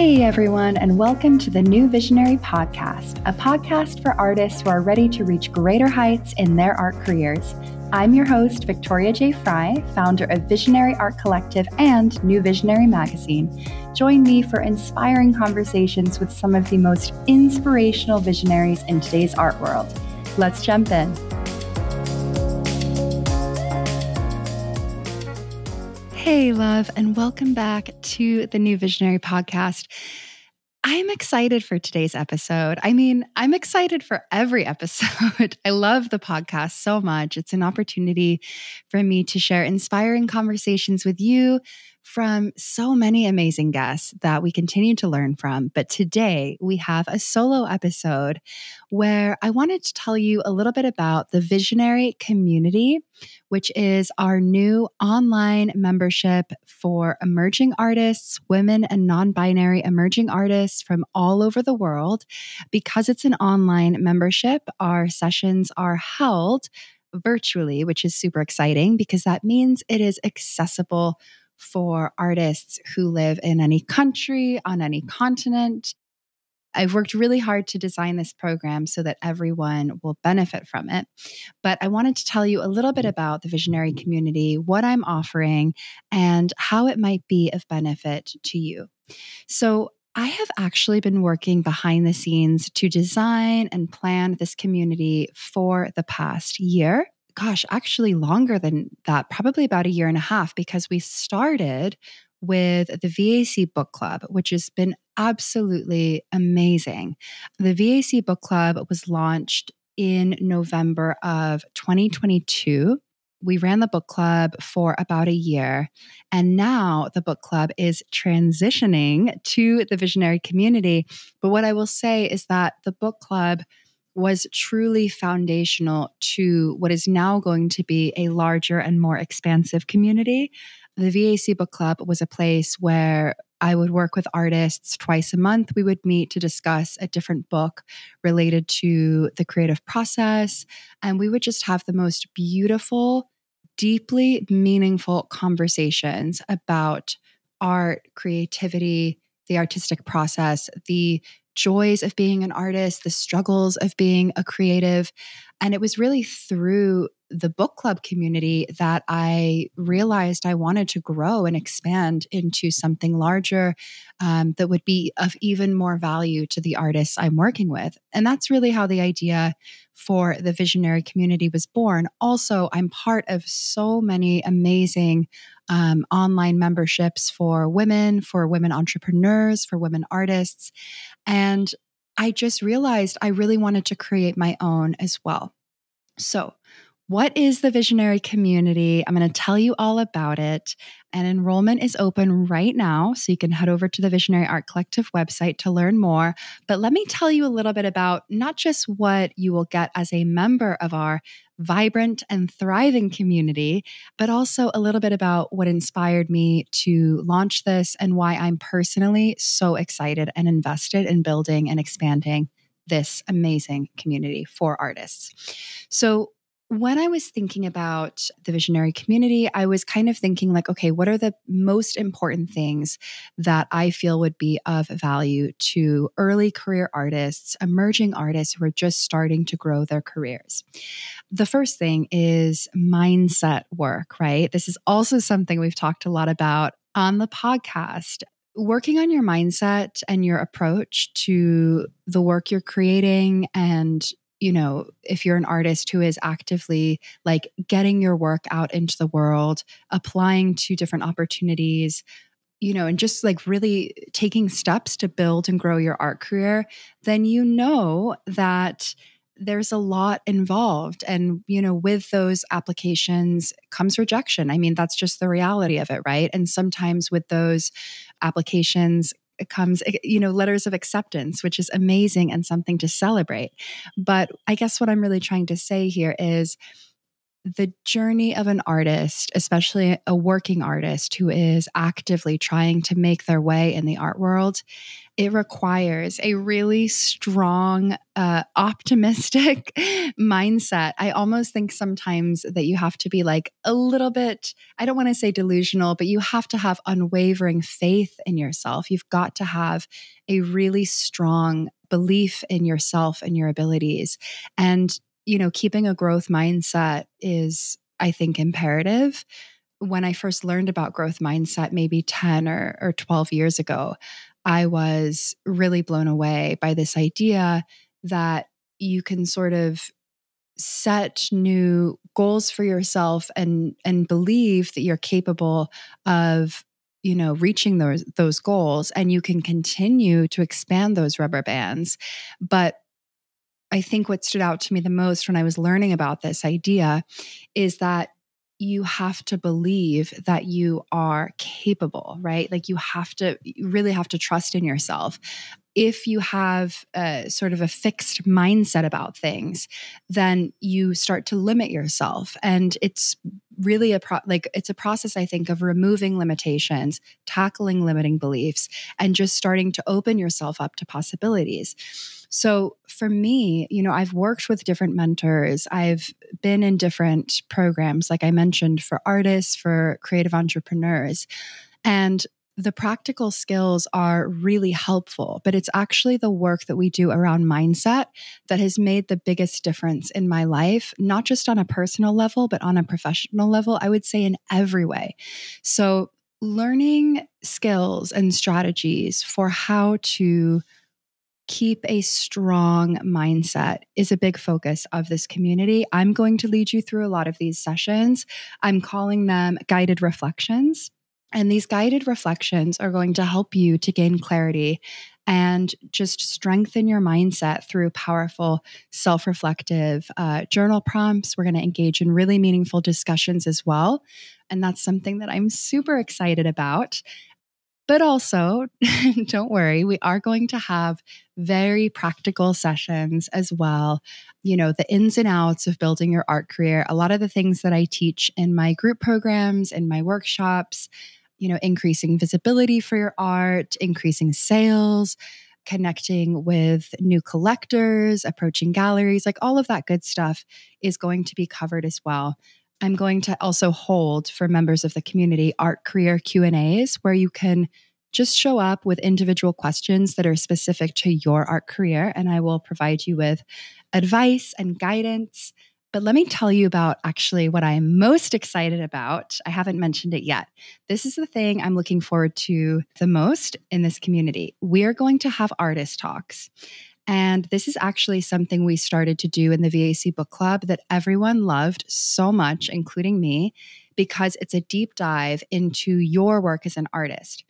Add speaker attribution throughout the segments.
Speaker 1: Hey, everyone, and welcome to the New Visionary Podcast, a podcast for artists who are ready to reach greater heights in their art careers. I'm your host, Victoria J. Fry, founder of Visionary Art Collective and New Visionary Magazine. Join me for inspiring conversations with some of the most inspirational visionaries in today's art world. Let's jump in. Hey, love, and welcome back to the New Visionary Podcast. I'm excited for today's episode. I mean, I'm excited for every episode. I love the podcast so much. It's an opportunity for me to share inspiring conversations with you from so many amazing guests that we continue to learn from. But today we have a solo episode where I wanted to tell you a little bit about the Visionary Community, which is our new online membership for emerging artists, women and non binary emerging artists from all over the world. Because it's an online membership, our sessions are held virtually, which is super exciting because that means it is accessible for artists who live in any country, on any continent. I've worked really hard to design this program so that everyone will benefit from it. But I wanted to tell you a little bit about the visionary community, what I'm offering, and how it might be of benefit to you. So, I have actually been working behind the scenes to design and plan this community for the past year gosh, actually longer than that, probably about a year and a half, because we started with the VAC Book Club, which has been absolutely amazing. The VAC Book Club was launched in November of 2022. We ran the book club for about a year. And now the book club is transitioning to the visionary community. But what I will say is that the book club was truly foundational to what is now going to be a larger and more expansive community. The VAC Book Club was a place where I would work with artists twice a month. We would meet to discuss a different book related to the creative process. And we would just have the most beautiful, deeply meaningful conversations about art, creativity, the artistic process, the joys of being an artist, the struggles of being a creative. And it was really through the book club community that I realized I wanted to grow and expand into something larger um, that would be of even more value to the artists I'm working with. And that's really how the idea for the visionary community was born. Also, I'm part of so many amazing um, online memberships for women, for women entrepreneurs, for women artists. And I just realized I really wanted to create my own as well. So, what is the Visionary Community? I'm going to tell you all about it. And enrollment is open right now. So you can head over to the Visionary Art Collective website to learn more. But let me tell you a little bit about not just what you will get as a member of our vibrant and thriving community, but also a little bit about what inspired me to launch this and why I'm personally so excited and invested in building and expanding this amazing community for artists. So, when I was thinking about the visionary community, I was kind of thinking, like, okay, what are the most important things that I feel would be of value to early career artists, emerging artists who are just starting to grow their careers? The first thing is mindset work, right? This is also something we've talked a lot about on the podcast working on your mindset and your approach to the work you're creating and you know, if you're an artist who is actively like getting your work out into the world, applying to different opportunities, you know, and just like really taking steps to build and grow your art career, then you know that there's a lot involved. And, you know, with those applications comes rejection. I mean, that's just the reality of it, right? And sometimes with those applications comes eh, you know letters of acceptance which is amazing and something to celebrate. But i guess what i'm really trying to say here is the journey of an artist, especially a working artist who is actively trying to make their way in the art world, it requires a really strong, uh, optimistic mindset. I almost think sometimes that you have to be like a little bit, I don't want to say delusional, but you have to have unwavering faith in yourself. You've got to have a really strong belief in yourself and your abilities. And you know, keeping a growth mindset is, I think, imperative. When I first learned about growth mindset, maybe 10 or, or 12 years ago, I was really blown away by this idea that you can sort of set new goals for yourself and and believe that you're capable of you know reaching those those goals and you can continue to expand those rubber bands but I think what stood out to me the most when I was learning about this idea is that you have to believe that you are capable, right? Like you have to, you really have to trust in yourself. If you have a, sort of a fixed mindset about things, then you start to limit yourself. And it's really a pro- like it's a process I think of removing limitations, tackling limiting beliefs and just starting to open yourself up to possibilities. So for me, you know, I've worked with different mentors. I've been in different programs, like I mentioned, for artists, for creative entrepreneurs. And the practical skills are really helpful, but it's actually the work that we do around mindset that has made the biggest difference in my life, not just on a personal level, but on a professional level, I would say in every way. So, learning skills and strategies for how to keep a strong mindset is a big focus of this community. I'm going to lead you through a lot of these sessions. I'm calling them guided reflections. And these guided reflections are going to help you to gain clarity and just strengthen your mindset through powerful self reflective uh, journal prompts. We're going to engage in really meaningful discussions as well. And that's something that I'm super excited about. But also, don't worry, we are going to have very practical sessions as well. You know, the ins and outs of building your art career, a lot of the things that I teach in my group programs, in my workshops, you know, increasing visibility for your art, increasing sales, connecting with new collectors, approaching galleries, like all of that good stuff is going to be covered as well. I'm going to also hold for members of the community art career Q&As where you can just show up with individual questions that are specific to your art career and I will provide you with advice and guidance. But let me tell you about actually what I am most excited about. I haven't mentioned it yet. This is the thing I'm looking forward to the most in this community. We are going to have artist talks. And this is actually something we started to do in the VAC book club that everyone loved so much, including me, because it's a deep dive into your work as an artist.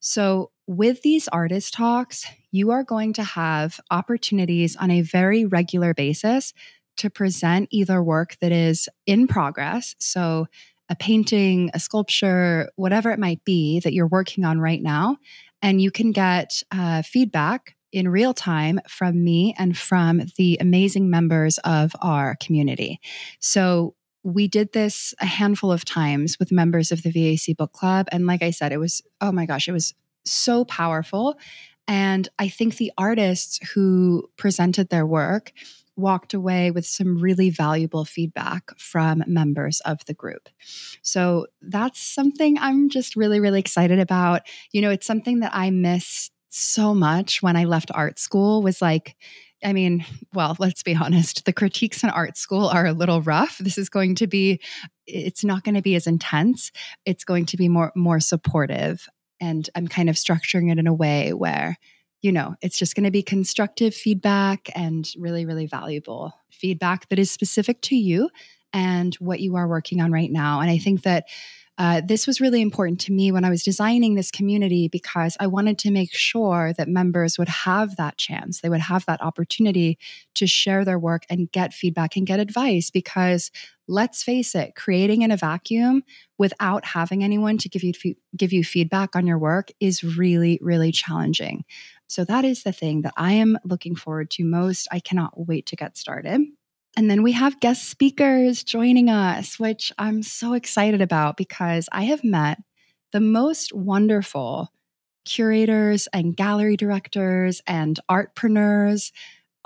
Speaker 1: So, with these artist talks, you are going to have opportunities on a very regular basis to present either work that is in progress. So, a painting, a sculpture, whatever it might be that you're working on right now. And you can get uh, feedback in real time from me and from the amazing members of our community. So, we did this a handful of times with members of the VAC book club. And like I said, it was, oh my gosh, it was so powerful. And I think the artists who presented their work walked away with some really valuable feedback from members of the group. So that's something I'm just really, really excited about. You know, it's something that I missed so much when I left art school was like, I mean, well, let's be honest, the critiques in art school are a little rough. This is going to be it's not going to be as intense. It's going to be more more supportive and I'm kind of structuring it in a way where you know, it's just going to be constructive feedback and really really valuable feedback that is specific to you and what you are working on right now. And I think that uh, this was really important to me when I was designing this community because I wanted to make sure that members would have that chance. They would have that opportunity to share their work and get feedback and get advice. Because let's face it, creating in a vacuum without having anyone to give you give you feedback on your work is really really challenging. So that is the thing that I am looking forward to most. I cannot wait to get started. And then we have guest speakers joining us, which I'm so excited about because I have met the most wonderful curators and gallery directors and artpreneurs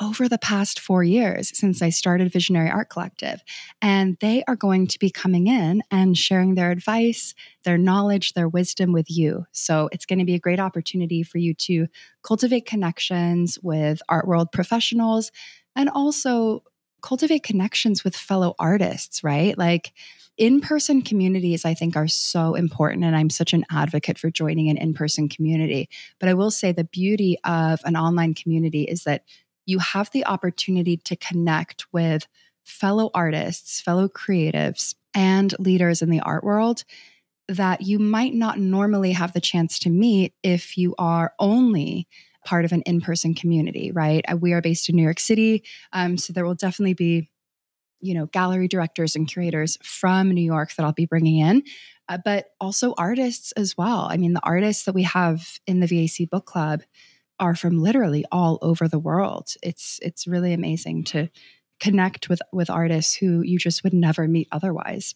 Speaker 1: over the past four years since I started Visionary Art Collective. And they are going to be coming in and sharing their advice, their knowledge, their wisdom with you. So it's going to be a great opportunity for you to cultivate connections with art world professionals and also cultivate connections with fellow artists, right? Like, in person communities, I think, are so important. And I'm such an advocate for joining an in person community. But I will say the beauty of an online community is that you have the opportunity to connect with fellow artists, fellow creatives, and leaders in the art world that you might not normally have the chance to meet if you are only part of an in person community, right? Uh, we are based in New York City. Um, so there will definitely be, you know, gallery directors and curators from New York that I'll be bringing in, uh, but also artists as well. I mean, the artists that we have in the VAC Book Club are from literally all over the world. It's it's really amazing to connect with with artists who you just would never meet otherwise.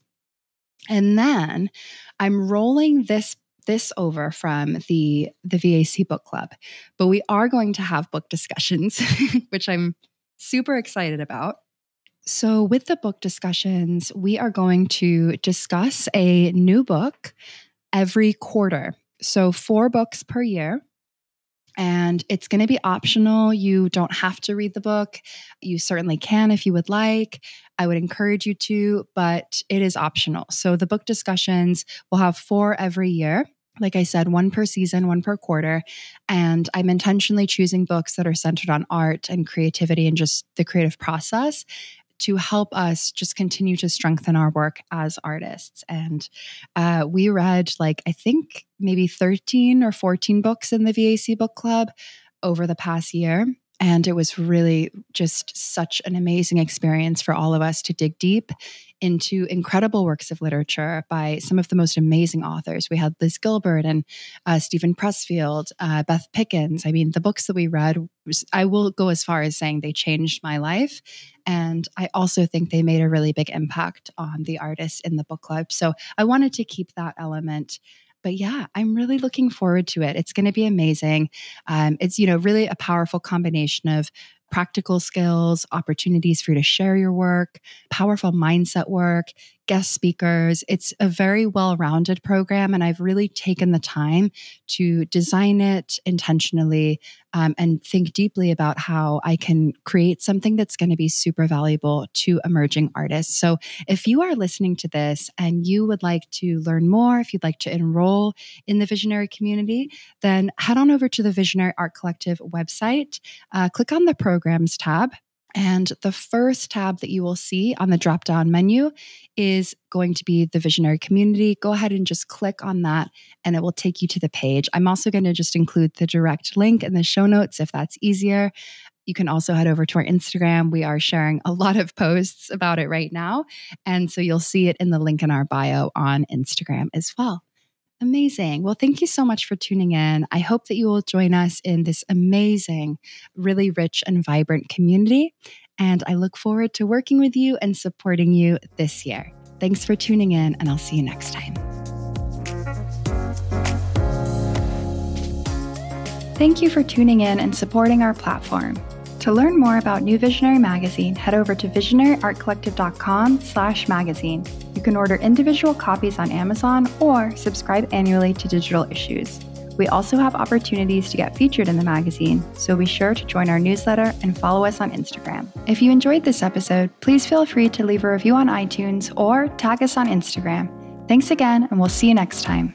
Speaker 1: And then I'm rolling this this over from the the VAC book club, but we are going to have book discussions, which I'm super excited about. So, with the book discussions, we are going to discuss a new book every quarter. So, four books per year and it's going to be optional. You don't have to read the book. You certainly can if you would like. I would encourage you to, but it is optional. So the book discussions will have four every year. Like I said, one per season, one per quarter. And I'm intentionally choosing books that are centered on art and creativity and just the creative process to help us just continue to strengthen our work as artists. And uh, we read, like, I think maybe 13 or 14 books in the VAC book club over the past year. And it was really just such an amazing experience for all of us to dig deep into incredible works of literature by some of the most amazing authors. We had Liz Gilbert and uh, Steven Pressfield, uh, Beth Pickens. I mean, the books that we read, I will go as far as saying they changed my life. And I also think they made a really big impact on the artists in the book club. So I wanted to keep that element but yeah, I'm really looking forward to it. It's going to be amazing. Um, it's, you know, really a powerful combination of practical skills, opportunities for you to share your work, powerful mindset work, guest speakers. It's a very well rounded program, and I've really taken the time to design it intentionally um, and think deeply about how I can create something that's going to be super valuable to emerging artists. So, if you are listening to this and you would like to learn more, if you'd like to enroll in the visionary community, then head on over to the Visionary Art Collective website, uh, click on the programs tab and the first tab that you will see on the drop down menu is going to be the visionary community. Go ahead and just click on that and it will take you to the page. I'm also going to just include the direct link in the show notes if that's easier. You can also head over to our Instagram. We are sharing a lot of posts about it right now. And so you'll see it in the link in our bio on Instagram as well. Amazing. Well, thank you so much for tuning in. I hope that you will join us in this amazing, really rich and vibrant community. And I look forward to working with you and supporting you this year. Thanks for tuning in, and I'll see you next time. Thank you for tuning in and supporting our platform. To learn more about New Visionary Magazine, head over to visionaryartcollective.com slash magazine. You can order individual copies on Amazon or subscribe annually to digital issues. We also have opportunities to get featured in the magazine, so be sure to join our newsletter and follow us on Instagram. If you enjoyed this episode, please feel free to leave a review on iTunes or tag us on Instagram. Thanks again, and we'll see you next time.